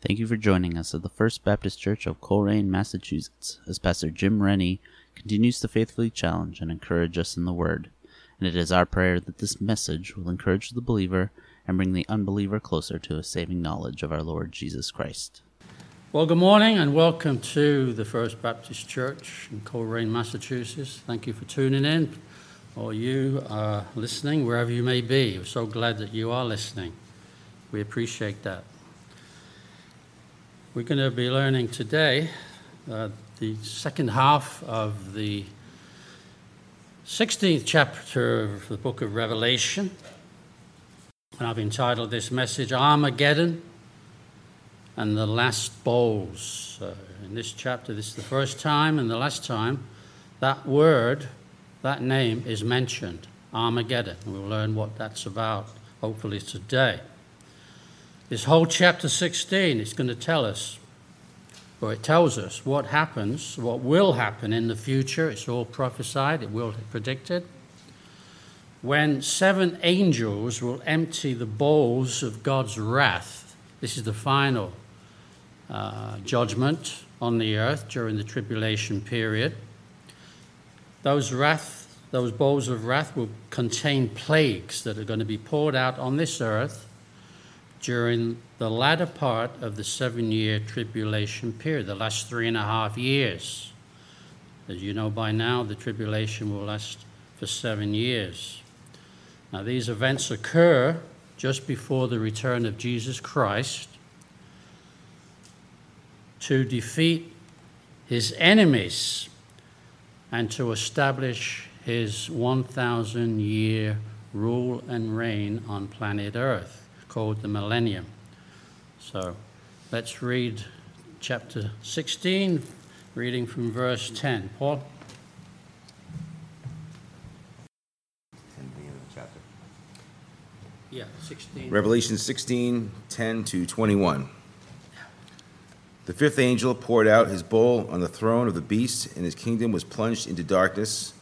Thank you for joining us at the First Baptist Church of Colrain, Massachusetts, as Pastor Jim Rennie continues to faithfully challenge and encourage us in the Word. And it is our prayer that this message will encourage the believer and bring the unbeliever closer to a saving knowledge of our Lord Jesus Christ. Well, good morning and welcome to the First Baptist Church in Colrain, Massachusetts. Thank you for tuning in, or you are listening, wherever you may be. We're so glad that you are listening. We appreciate that. We're going to be learning today uh, the second half of the 16th chapter of the book of Revelation. And I've entitled this message Armageddon and the Last Bowls. Uh, in this chapter, this is the first time and the last time that word, that name is mentioned Armageddon. We'll learn what that's about, hopefully, today. This whole chapter 16 is going to tell us, or it tells us what happens, what will happen in the future. It's all prophesied, it will predicted. When seven angels will empty the bowls of God's wrath. This is the final uh, judgment on the earth during the tribulation period. Those wrath, those bowls of wrath will contain plagues that are going to be poured out on this earth during the latter part of the seven year tribulation period, the last three and a half years. As you know by now, the tribulation will last for seven years. Now, these events occur just before the return of Jesus Christ to defeat his enemies and to establish his 1,000 year rule and reign on planet Earth called the millennium. So let's read chapter 16, reading from verse 10. Paul? Yeah, 16. Revelation 16, 10 to 21. The fifth angel poured out his bowl on the throne of the beast, and his kingdom was plunged into darkness.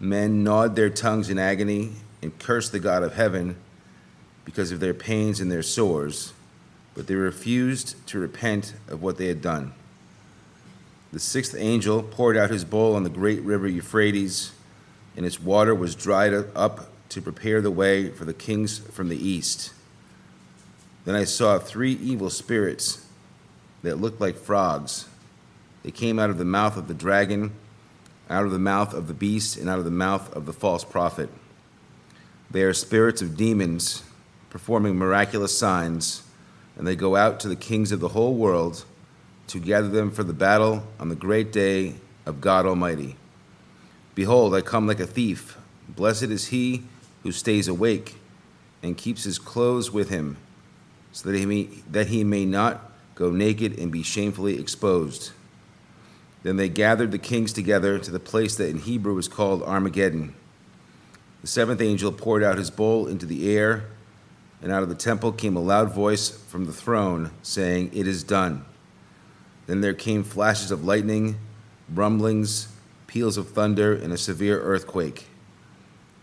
Men gnawed their tongues in agony and cursed the God of heaven because of their pains and their sores, but they refused to repent of what they had done. The sixth angel poured out his bowl on the great river Euphrates, and its water was dried up to prepare the way for the kings from the east. Then I saw three evil spirits that looked like frogs. They came out of the mouth of the dragon, out of the mouth of the beast, and out of the mouth of the false prophet. They are spirits of demons performing miraculous signs, and they go out to the kings of the whole world to gather them for the battle on the great day of God Almighty. Behold, I come like a thief. Blessed is he who stays awake and keeps his clothes with him, so that he may, that he may not go naked and be shamefully exposed. Then they gathered the kings together to the place that in Hebrew is called Armageddon. The seventh angel poured out his bowl into the air and out of the temple came a loud voice from the throne, saying, It is done. Then there came flashes of lightning, rumblings, peals of thunder, and a severe earthquake.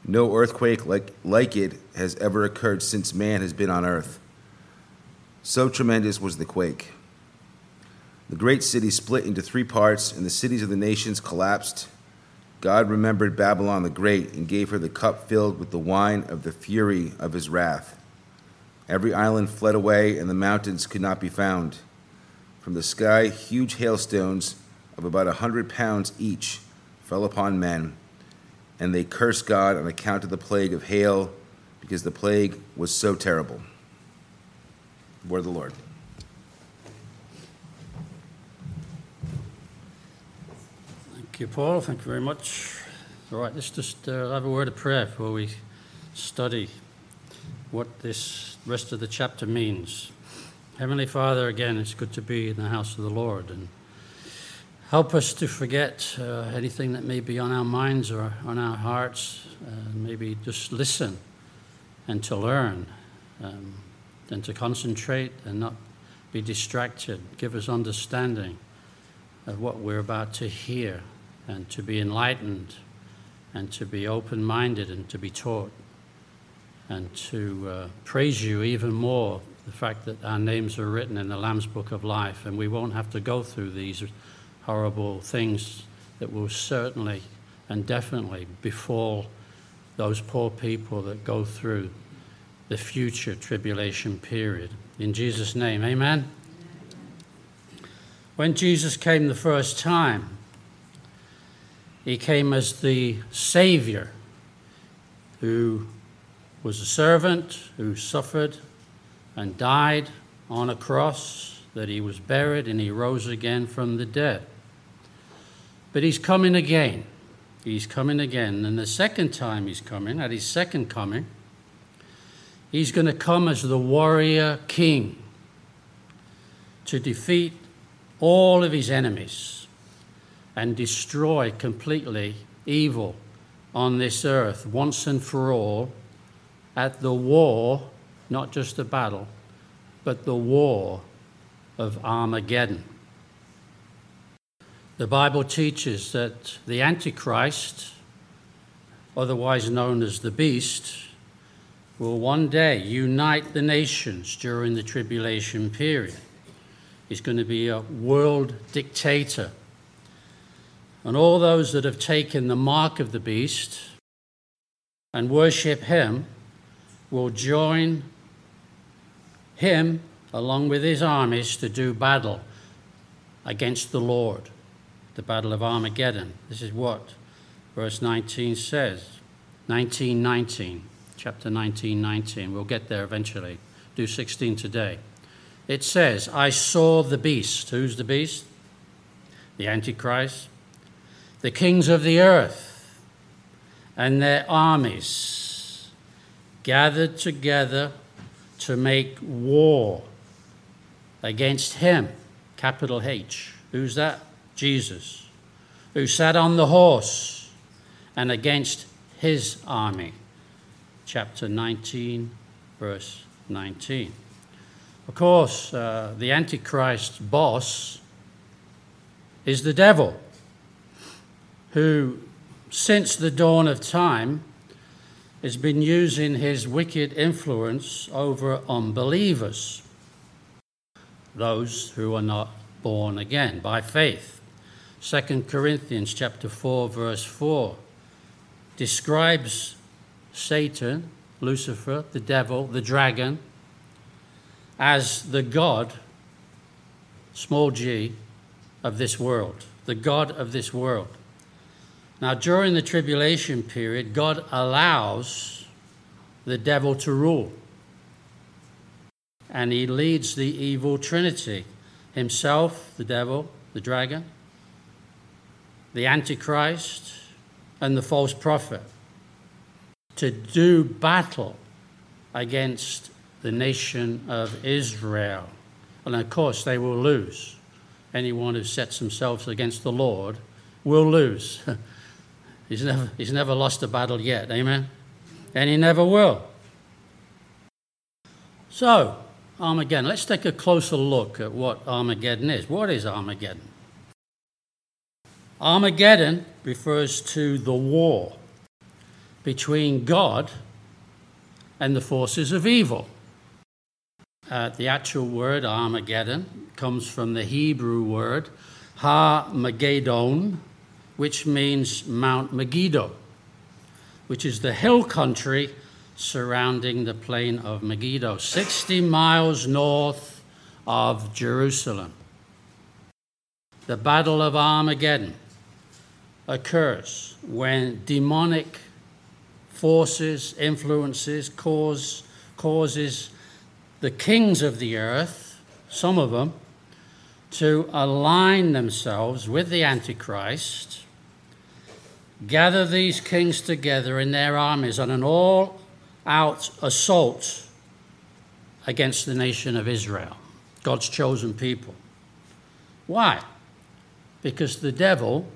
No earthquake like, like it has ever occurred since man has been on earth. So tremendous was the quake. The great city split into three parts, and the cities of the nations collapsed. God remembered Babylon the Great and gave her the cup filled with the wine of the fury of his wrath. Every island fled away, and the mountains could not be found. From the sky, huge hailstones of about a hundred pounds each fell upon men, and they cursed God on account of the plague of hail, because the plague was so terrible. Word of the Lord. Thank you, Paul. Thank you very much. All right, let's just uh, have a word of prayer before we study what this rest of the chapter means. Heavenly Father, again, it's good to be in the house of the Lord and help us to forget uh, anything that may be on our minds or on our hearts, uh, maybe just listen and to learn um, and to concentrate and not be distracted. Give us understanding of what we're about to hear and to be enlightened and to be open minded and to be taught and to uh, praise you even more the fact that our names are written in the Lamb's Book of Life and we won't have to go through these horrible things that will certainly and definitely befall those poor people that go through the future tribulation period. In Jesus' name, amen. When Jesus came the first time, he came as the Savior who was a servant, who suffered and died on a cross, that he was buried and he rose again from the dead. But he's coming again. He's coming again. And the second time he's coming, at his second coming, he's going to come as the warrior king to defeat all of his enemies and destroy completely evil on this earth once and for all at the war not just a battle, but the war of Armageddon. The Bible teaches that the Antichrist, otherwise known as the beast, will one day unite the nations during the tribulation period. He's going to be a world dictator. And all those that have taken the mark of the beast and worship him will join him along with his armies to do battle against the Lord, the battle of Armageddon. This is what verse 19 says. 1919, chapter 19, 19. We'll get there eventually. Do 16 today. It says, I saw the beast. Who's the beast? The Antichrist. The kings of the earth and their armies gathered together to make war against him, capital H. Who's that? Jesus, who sat on the horse and against his army. Chapter 19, verse 19. Of course, uh, the Antichrist boss is the devil, who, since the dawn of time, has been using his wicked influence over unbelievers, those who are not born again by faith. 2 Corinthians chapter 4 verse 4 describes Satan, Lucifer, the devil, the dragon as the god small g of this world, the god of this world. Now, during the tribulation period, God allows the devil to rule. And he leads the evil trinity himself, the devil, the dragon, the Antichrist, and the false prophet to do battle against the nation of Israel. And of course, they will lose. Anyone who sets themselves against the Lord will lose. He's never, he's never lost a battle yet, amen? And he never will. So, Armageddon, let's take a closer look at what Armageddon is. What is Armageddon? Armageddon refers to the war between God and the forces of evil. Uh, the actual word Armageddon comes from the Hebrew word Ha Mageddon, which means Mount Megiddo, which is the hill country surrounding the plain of Megiddo, 60 miles north of Jerusalem. The Battle of Armageddon occurs when demonic forces, influences, cause, causes the kings of the earth, some of them, to align themselves with the Antichrist gather these kings together in their armies on an all out assault against the nation of Israel, God's chosen people. Why? Because the devil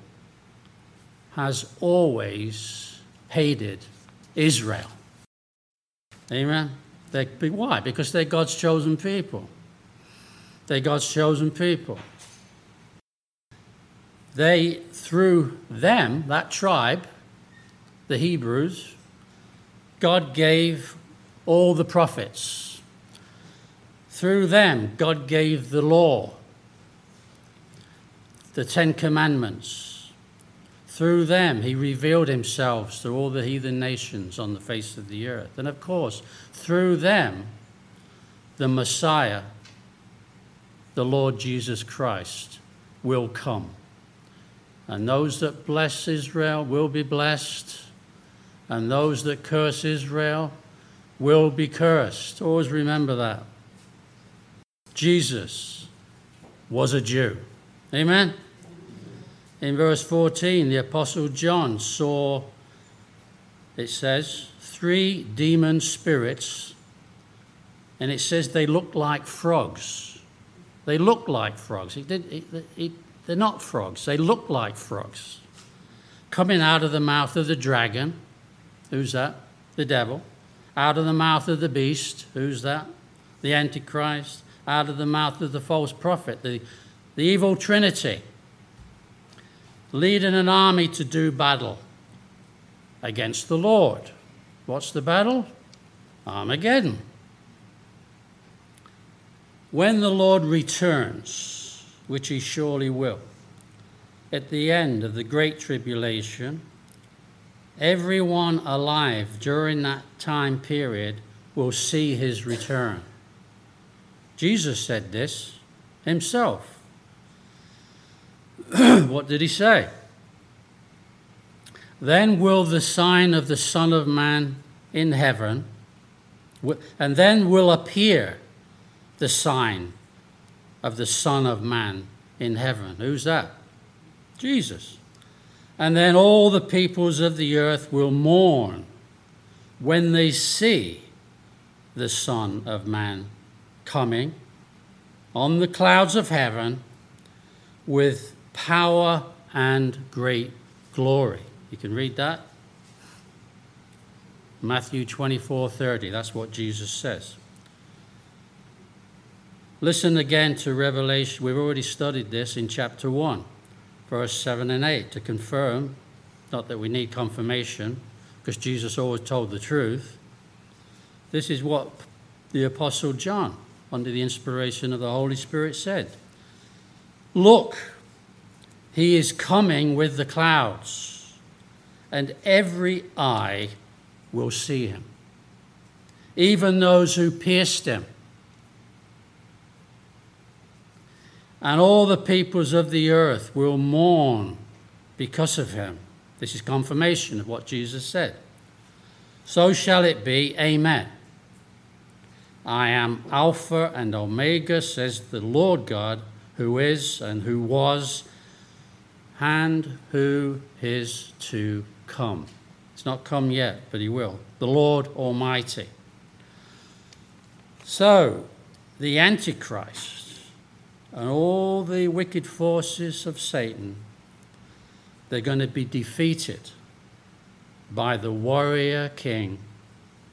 has always hated Israel. Amen? They, why? Because they're God's chosen people. They're God's chosen people they, through them, that tribe, the Hebrews, God gave all the prophets Through them, God gave the law, the Ten Commandments. Through them, He revealed Himself to all the heathen nations on the face of the earth. And of course, through them, the Messiah, the Lord Jesus Christ, will come. And those that bless Israel will be blessed, and those that curse Israel will be cursed. Always remember that. Jesus was a Jew. Amen? In verse 14, the Apostle John saw, it says, three demon spirits, and it says they looked like frogs. They looked like frogs. Did, they're not frogs, they look like frogs. Coming out of the mouth of the dragon. Who's that? The devil. Out of the mouth of the beast. Who's that? The Antichrist. Out of the mouth of the false prophet. The, the evil trinity. Leading an army to do battle against the Lord. What's the battle? Armageddon. When the Lord returns, which he surely will. At the end of the Great Tribulation, everyone alive during that time period will see his return. Jesus said this himself. what did he say? Then will the sign of the Son of Man in heaven, and then will appear the sign of the Son of Man in heaven. Who's that? Jesus. And then all the peoples of the earth will mourn when they see the Son of Man coming on the clouds of heaven with power and great glory. You can read that. Matthew 24 30. That's what Jesus says. Listen again to Revelation. We've already studied this in chapter 1, verse 7 and 8 to confirm, not that we need confirmation, because Jesus always told the truth. This is what the Apostle John, under the inspiration of the Holy Spirit, said Look, he is coming with the clouds, and every eye will see him, even those who pierced him and all the peoples of the earth will mourn because of him. This is confirmation of what Jesus said. So shall it be. Amen. I am Alpha and Omega, says the Lord God, who is and who was, and who is to come. It's not come yet, but he will. The Lord Almighty. So, the Antichrist and all the wicked forces of Satan, they're going to be defeated by the warrior king,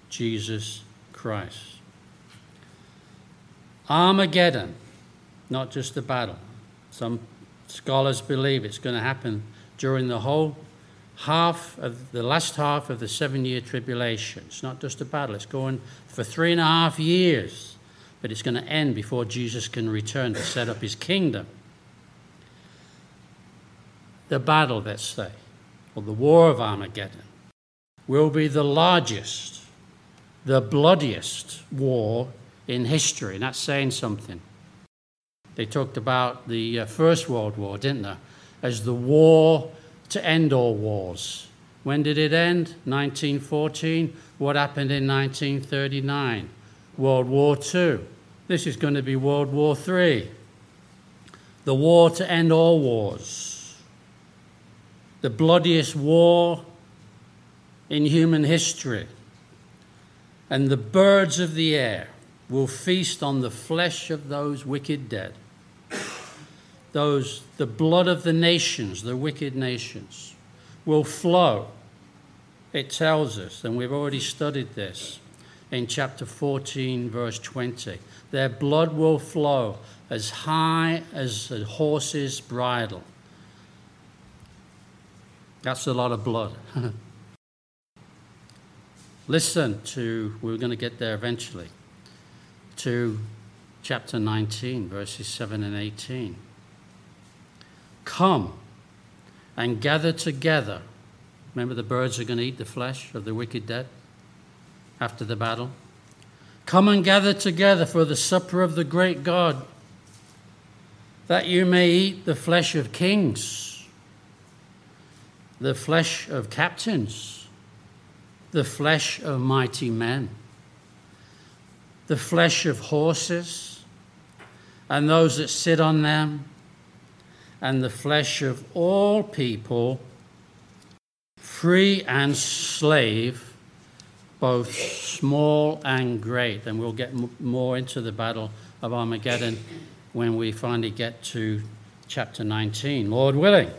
Jesus Christ. Armageddon, not just a battle. Some scholars believe it's going to happen during the whole half of the last half of the seven year tribulation. It's not just a battle, it's going for three and a half years but it's going to end before Jesus can return to set up his kingdom. The battle, let's say, or the war of Armageddon, will be the largest, the bloodiest war in history. And that's saying something. They talked about the uh, First World War, didn't they? As the war to end all wars. When did it end? 1914. What happened in 1939? World War II. This is going to be World War III. The war to end all wars. The bloodiest war in human history. And the birds of the air will feast on the flesh of those wicked dead. Those, the blood of the nations, the wicked nations, will flow. It tells us, and we've already studied this in chapter 14, verse 20. Their blood will flow as high as a horse's bridle. That's a lot of blood. Listen to, we're going to get there eventually, to chapter 19, verses 7 and 18. Come and gather together. Remember, the birds are going to eat the flesh of the wicked dead after the battle. Come and gather together for the supper of the great God, that you may eat the flesh of kings, the flesh of captains, the flesh of mighty men, the flesh of horses, and those that sit on them, and the flesh of all people, free and slave both small and great. And we'll get m- more into the Battle of Armageddon when we finally get to chapter 19, Lord willing.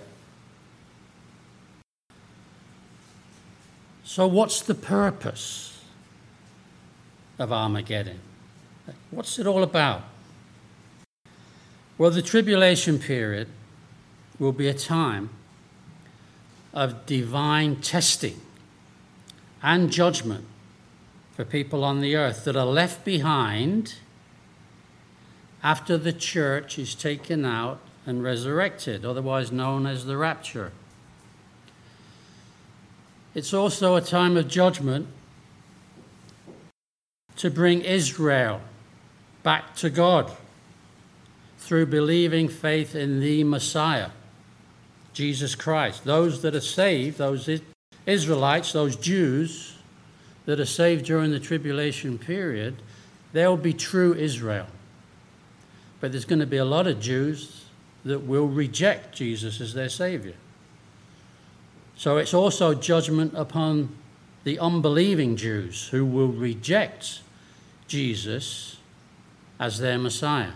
So, what's the purpose of Armageddon? What's it all about? Well, the tribulation period will be a time of divine testing and judgment for people on the earth that are left behind after the church is taken out and resurrected, otherwise known as the rapture. It's also a time of judgment to bring Israel back to God through believing faith in the Messiah, Jesus Christ. Those that are saved, those Israelites, those Jews, that are saved during the tribulation period, they'll be true Israel. But there's going to be a lot of Jews that will reject Jesus as their Savior. So it's also judgment upon the unbelieving Jews who will reject Jesus as their Messiah.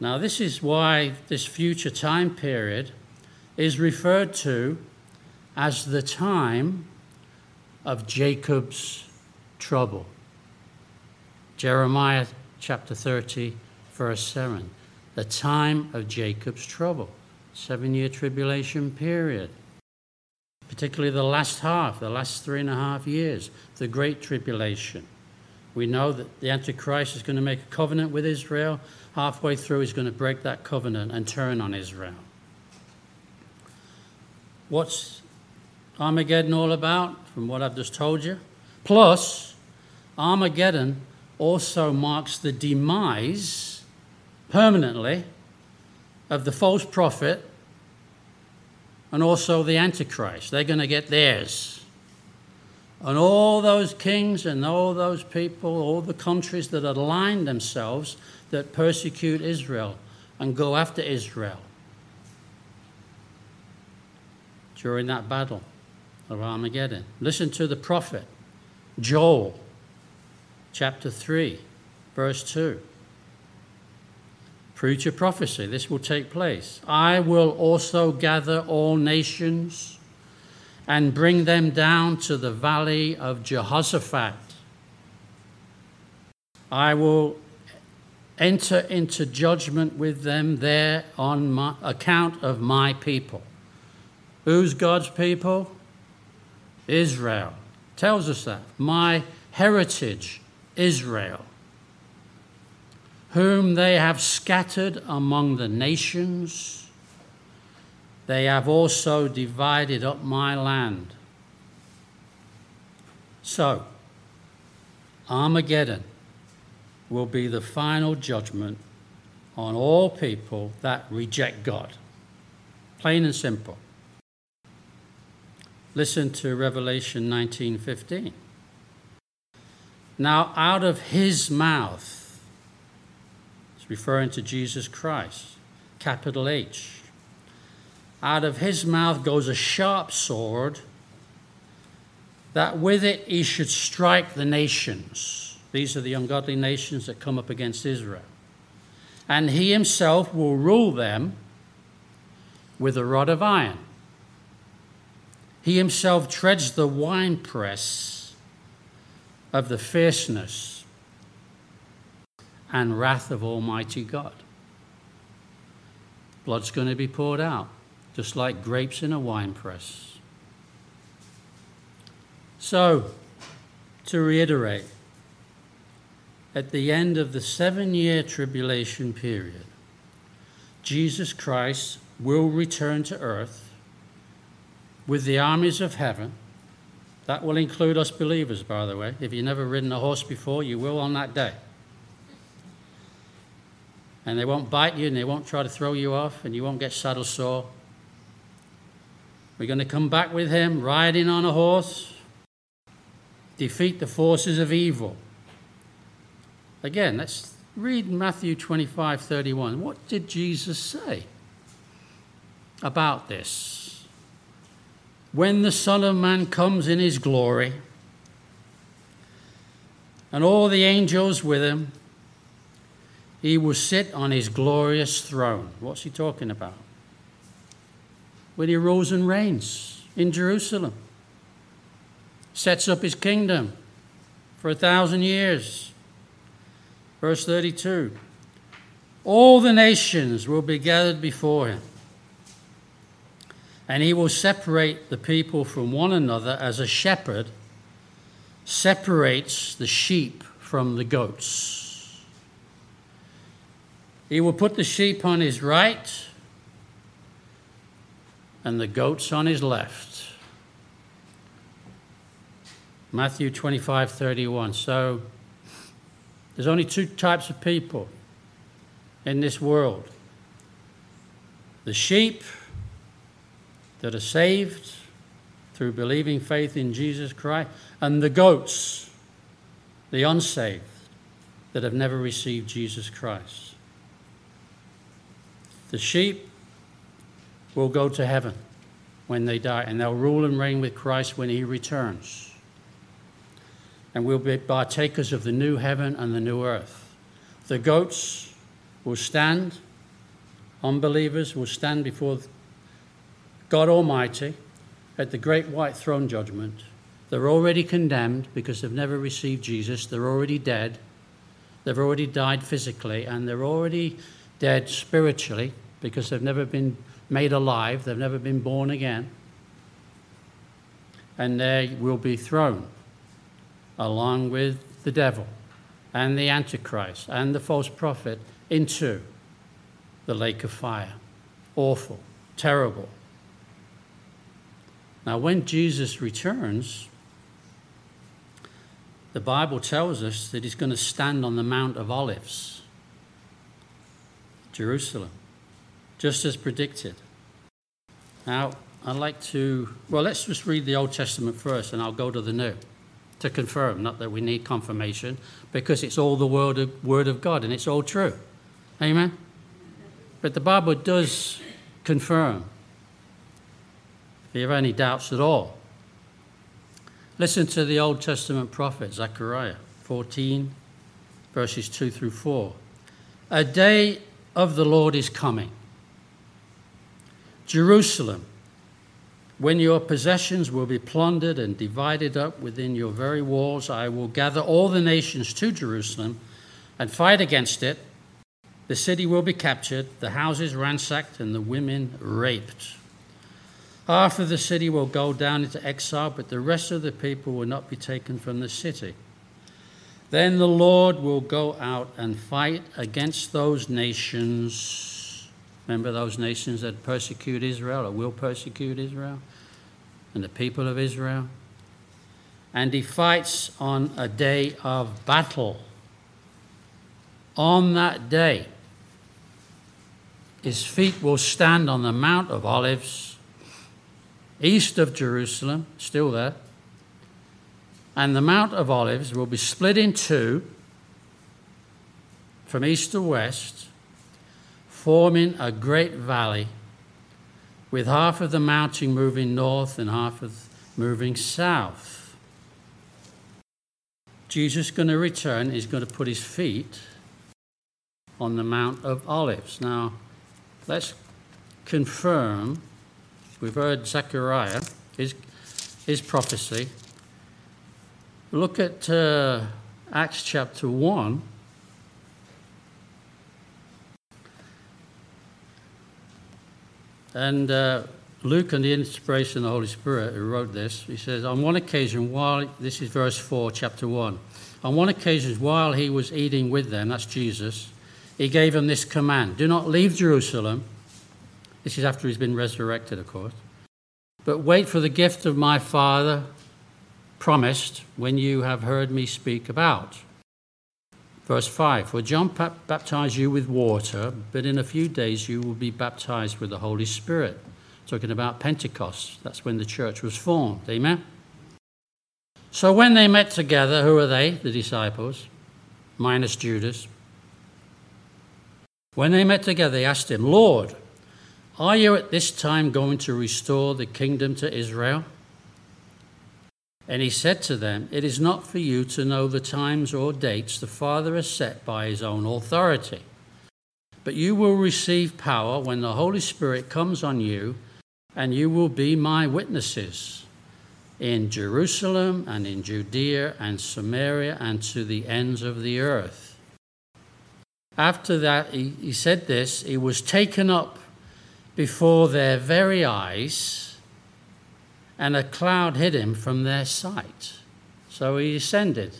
Now, this is why this future time period is referred to as the time of Jacob's trouble. Jeremiah chapter 30, verse 7. The time of Jacob's trouble, seven year tribulation period. Particularly the last half, the last three and a half years, the great tribulation. We know that the Antichrist is going to make a covenant with Israel. Halfway through, he's going to break that covenant and turn on Israel. What's Armageddon all about, from what I've just told you. Plus, Armageddon also marks the demise permanently of the false prophet and also the Antichrist. They're going to get theirs. And all those kings and all those people, all the countries that align themselves that persecute Israel and go after Israel during that battle of Armageddon. Listen to the prophet, Joel, chapter 3, verse 2. Preach a prophecy. This will take place. I will also gather all nations and bring them down to the valley of Jehoshaphat. I will enter into judgment with them there on my, account of my people. Who's God's people? Israel. Tells us that. My heritage, Israel, whom they have scattered among the nations. They have also divided up my land. So, Armageddon will be the final judgment on all people that reject God. Plain and simple. Listen to Revelation 19:15. Now out of his mouth, it's referring to Jesus Christ, capital H. Out of his mouth goes a sharp sword, that with it he should strike the nations. These are the ungodly nations that come up against Israel. And he himself will rule them with a rod of iron. He himself treads the winepress of the fierceness and wrath of Almighty God. Blood's going to be poured out, just like grapes in a winepress. So, to reiterate, at the end of the seven year tribulation period, Jesus Christ will return to earth with the armies of heaven. That will include us believers, by the way. If you've never ridden a horse before, you will on that day. And they won't bite you and they won't try to throw you off and you won't get saddle sore. We're going to come back with him riding on a horse, defeat the forces of evil. Again, let's read Matthew 25 31. What did Jesus say about this? When the Son of Man comes in his glory, and all the angels with him, he will sit on his glorious throne. What's he talking about? When he rules and reigns in Jerusalem, sets up his kingdom for a thousand years. Verse 32 All the nations will be gathered before him, and he will separate the people from one another as a shepherd separates the sheep from the goats. He will put the sheep on his right and the goats on his left. Matthew 25 31. So, there's only two types of people in this world the sheep that are saved through believing faith in Jesus Christ, and the goats, the unsaved, that have never received Jesus Christ. The sheep will go to heaven when they die, and they'll rule and reign with Christ when he returns and we'll be partakers of the new heaven and the new earth. The goats will stand, unbelievers will stand before God Almighty at the great white throne judgment. They're already condemned because they've never received Jesus. They're already dead. They've already died physically, and they're already dead spiritually because they've never been made alive. They've never been born again. And they will be thrown along with the devil and the Antichrist and the false prophet into the lake of fire. Awful, terrible. Now, when Jesus returns, the Bible tells us that he's going to stand on the Mount of Olives, Jerusalem, just as predicted. Now, I'd like to, well, let's just read the Old Testament first and I'll go to the New to confirm, not that we need confirmation, because it's all the word of, word of God and it's all true. Amen? But the Bible does confirm, if you have any doubts at all. Listen to the Old Testament prophet, Zechariah 14, verses 2 through 4. A day of the Lord is coming. Jerusalem when your possessions will be plundered and divided up within your very walls, I will gather all the nations to Jerusalem and fight against it. The city will be captured, the houses ransacked, and the women raped. Half of the city will go down into exile, but the rest of the people will not be taken from the city. Then the Lord will go out and fight against those nations Remember those nations that persecute Israel or will persecute Israel and the people of Israel? And he fights on a day of battle. On that day, his feet will stand on the Mount of Olives, east of Jerusalem, still there. And the Mount of Olives will be split in two from east to west forming a great valley with half of the mountain moving north and half of moving south. Jesus is going to return, he's going to put his feet on the Mount of Olives. Now, let's confirm. We've heard Zechariah, his, his prophecy. Look at uh, Acts chapter 1. And uh, Luke, and the inspiration of the Holy Spirit, who wrote this, he says, On one occasion, while, this is verse 4, chapter 1, on one occasion, while he was eating with them, that's Jesus, he gave them this command Do not leave Jerusalem. This is after he's been resurrected, of course. But wait for the gift of my Father promised when you have heard me speak about. Verse 5 For John baptized you with water, but in a few days you will be baptized with the Holy Spirit. Talking about Pentecost. That's when the church was formed. Amen? So when they met together, who are they? The disciples, minus Judas. When they met together, they asked him, Lord, are you at this time going to restore the kingdom to Israel? And he said to them, It is not for you to know the times or dates the Father has set by his own authority. But you will receive power when the Holy Spirit comes on you, and you will be my witnesses in Jerusalem and in Judea and Samaria and to the ends of the earth. After that, he, he said this, he was taken up before their very eyes and a cloud hid him from their sight. So he ascended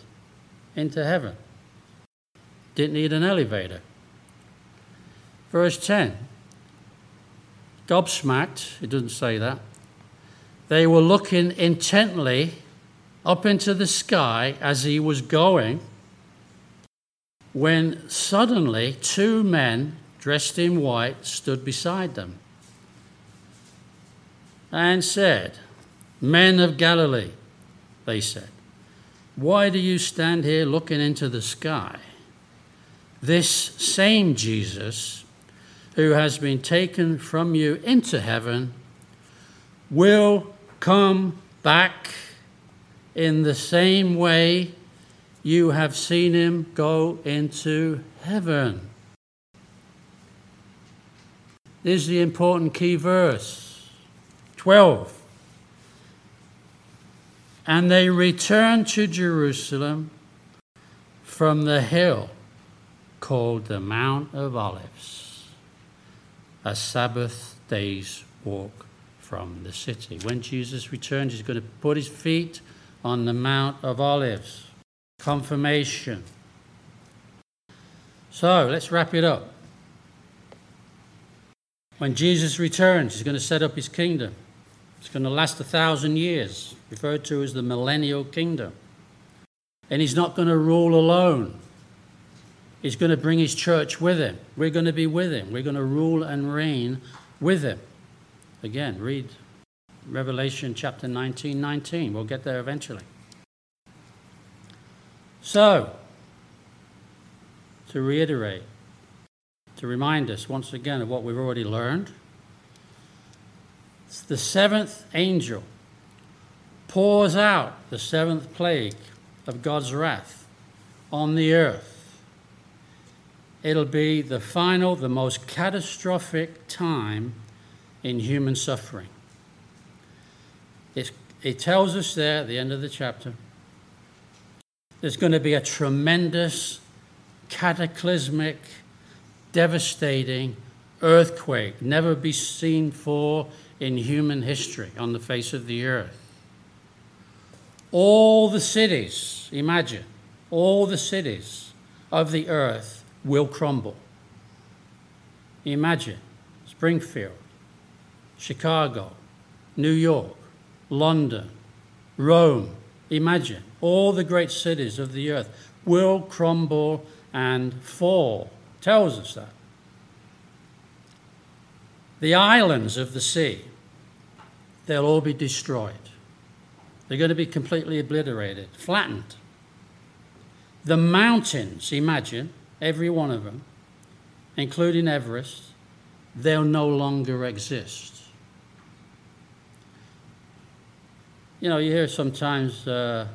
into heaven. Didn't need an elevator. Verse 10 gobsmacked, it doesn't say that. They were looking intently up into the sky as he was going when suddenly two men dressed in white stood beside them and said, Men of Galilee, they said, why do you stand here looking into the sky? This same Jesus, who has been taken from you into heaven, will come back in the same way you have seen him go into heaven. This is the important key verse 12. And they returned to Jerusalem from the hill called the Mount of Olives, a Sabbath day's walk from the city. When Jesus returns, he's going to put his feet on the Mount of Olives. Confirmation. So let's wrap it up. When Jesus returns, he's going to set up his kingdom. It's going to last a thousand years, referred to as the millennial kingdom. And he's not going to rule alone. He's going to bring his church with him. We're going to be with him. We're going to rule and reign with him. Again, read Revelation chapter 19 19. We'll get there eventually. So, to reiterate, to remind us once again of what we've already learned the seventh angel pours out the seventh plague of God's wrath on the earth. It'll be the final, the most catastrophic time in human suffering. It's, it tells us there at the end of the chapter there's going to be a tremendous, cataclysmic, devastating earthquake, never be seen for in human history on the face of the earth. All the cities, imagine, all the cities of the earth will crumble. Imagine Springfield, Chicago, New York, London, Rome. Imagine all the great cities of the earth will crumble and fall. Tells us that. The islands of the sea, they'll all be destroyed. They're going to be completely obliterated, flattened. The mountains, imagine, every one of them, including Everest, they'll no longer exist. You know, you hear sometimes uh,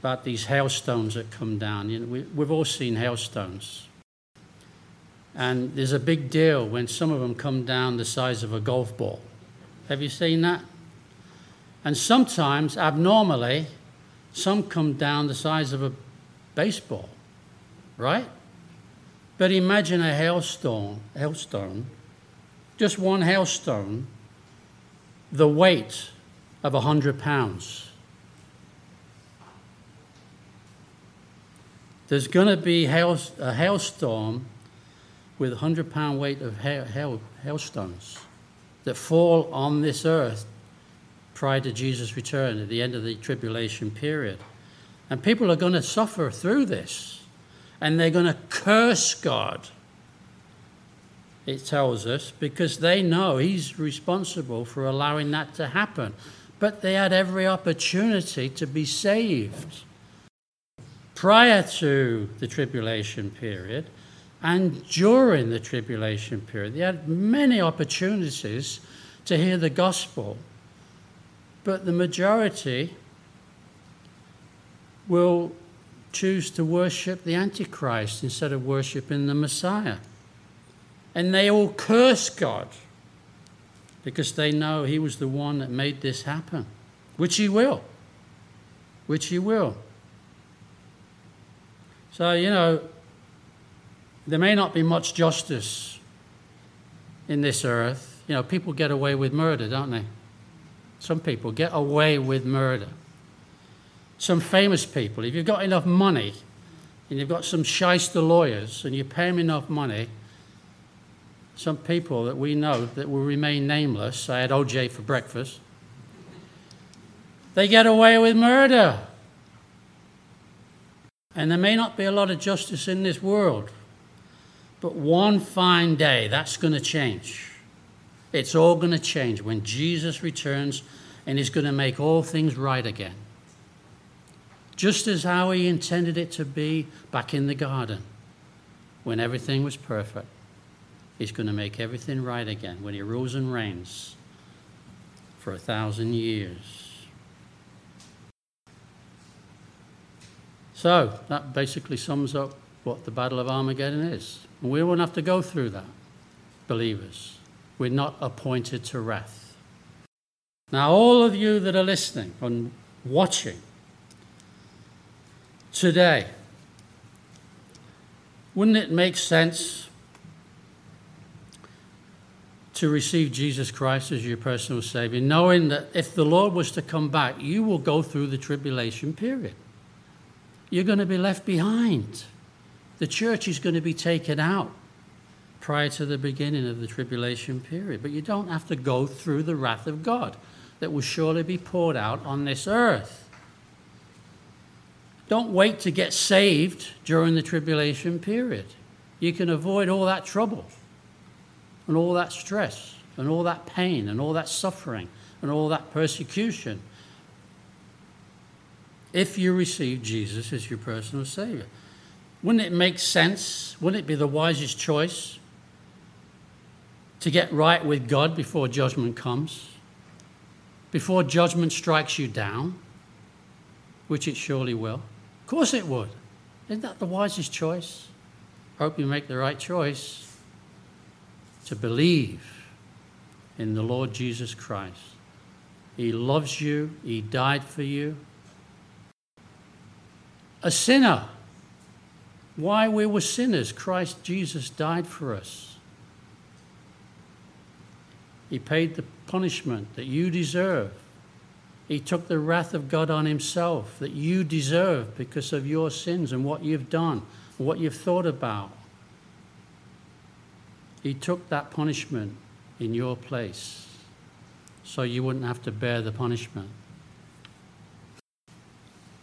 about these hailstones that come down. You know, we, we've all seen hailstones. And there's a big deal when some of them come down the size of a golf ball. Have you seen that? And sometimes, abnormally, some come down the size of a baseball, right? But imagine a hailstone, hailstone, just one hailstone, the weight of a hundred pounds. There's going to be hail, a hailstorm with hundred pound weight of hail, hail, hailstones that fall on this earth prior to Jesus' return at the end of the tribulation period. And people are going to suffer through this, and they're going to curse God it tells us, because they know he's responsible for allowing that to happen. But they had every opportunity to be saved prior to the tribulation period and during the tribulation period. They had many opportunities to hear the gospel, but the majority will choose to worship the Antichrist instead of worshiping the Messiah and they all curse God because they know He was the one that made this happen, which He will. Which He will. So, you know, there may not be much justice in this earth. You know, people get away with murder, don't they? Some people get away with murder. Some famous people, if you've got enough money and you've got some shyster lawyers and you pay them enough money, some people that we know that will remain nameless. I had OJ for breakfast. They get away with murder. And there may not be a lot of justice in this world, but one fine day that's going to change. It's all going to change when Jesus returns and He's going to make all things right again. Just as how He intended it to be back in the garden when everything was perfect. He's going to make everything right again when he rules and reigns for a thousand years. So, that basically sums up what the Battle of Armageddon is. We won't have to go through that, believers. We're not appointed to wrath. Now, all of you that are listening and watching today, wouldn't it make sense to receive Jesus Christ as your personal Savior, knowing that if the Lord was to come back, you will go through the tribulation period. You're going to be left behind. The church is going to be taken out prior to the beginning of the tribulation period. But you don't have to go through the wrath of God that will surely be poured out on this earth. Don't wait to get saved during the tribulation period. You can avoid all that trouble and all that stress and all that pain and all that suffering and all that persecution if you receive Jesus as your personal Savior. Wouldn't it make sense? Wouldn't it be the wisest choice to get right with God before judgment comes? Before judgment strikes you down, which it surely will? Of course it would. Isn't that the wisest choice? I hope you make the right choice to believe in the Lord Jesus Christ. He loves you, He died for you. A sinner. Why we were sinners, Christ Jesus died for us. He paid the punishment that you deserve. He took the wrath of God on himself that you deserve because of your sins and what you've done, what you've thought about. He took that punishment in your place so you wouldn't have to bear the punishment.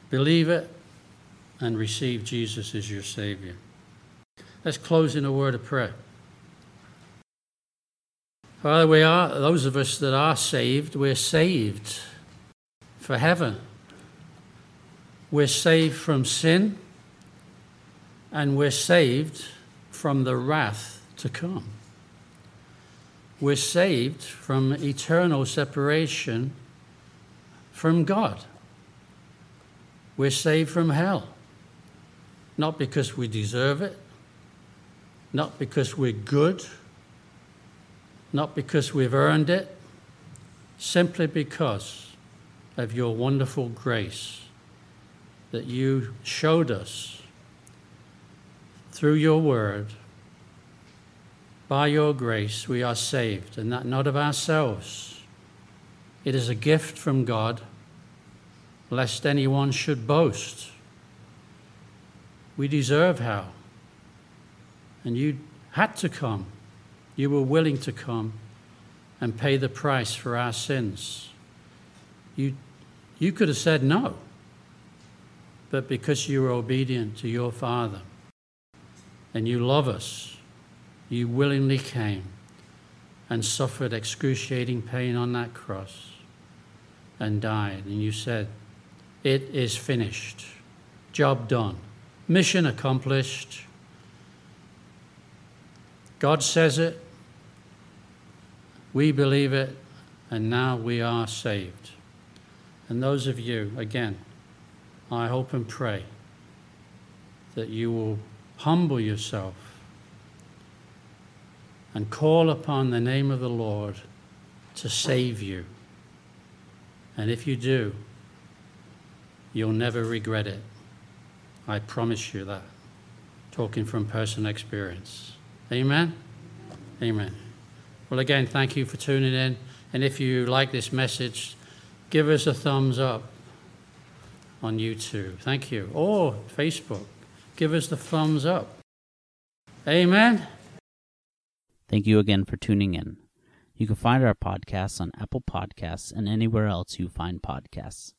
Believe it and receive Jesus as your Savior. Let's close in a word of prayer. Father, we are, those of us that are saved, we're saved for heaven. We're saved from sin and we're saved from the wrath to come. We're saved from eternal separation from God. We're saved from hell. Not because we deserve it, not because we're good, not because we've earned it, simply because of your wonderful grace that you showed us through your word by your grace we are saved, and that not of ourselves. It is a gift from God, lest anyone should boast. We deserve hell. And you had to come. You were willing to come and pay the price for our sins. You, you could have said no, but because you were obedient to your Father and you love us, you willingly came and suffered excruciating pain on that cross and died. And you said, It is finished. Job done. Mission accomplished. God says it. We believe it. And now we are saved. And those of you, again, I hope and pray that you will humble yourself and call upon the name of the Lord to save you. And if you do, you'll never regret it. I promise you that. Talking from personal experience. Amen? Amen. Well, again, thank you for tuning in. And if you like this message, give us a thumbs up on YouTube. Thank you. Or Facebook. Give us the thumbs up. Amen. Thank you again for tuning in. You can find our podcasts on Apple Podcasts and anywhere else you find podcasts.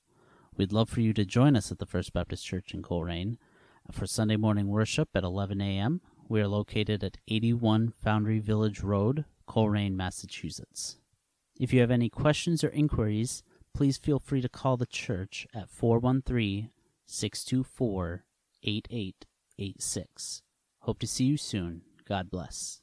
We'd love for you to join us at the First Baptist Church in Colrain for Sunday morning worship at 11 a.m. We are located at 81 Foundry Village Road, Colrain, Massachusetts. If you have any questions or inquiries, please feel free to call the church at 413 624 8886. Hope to see you soon. God bless.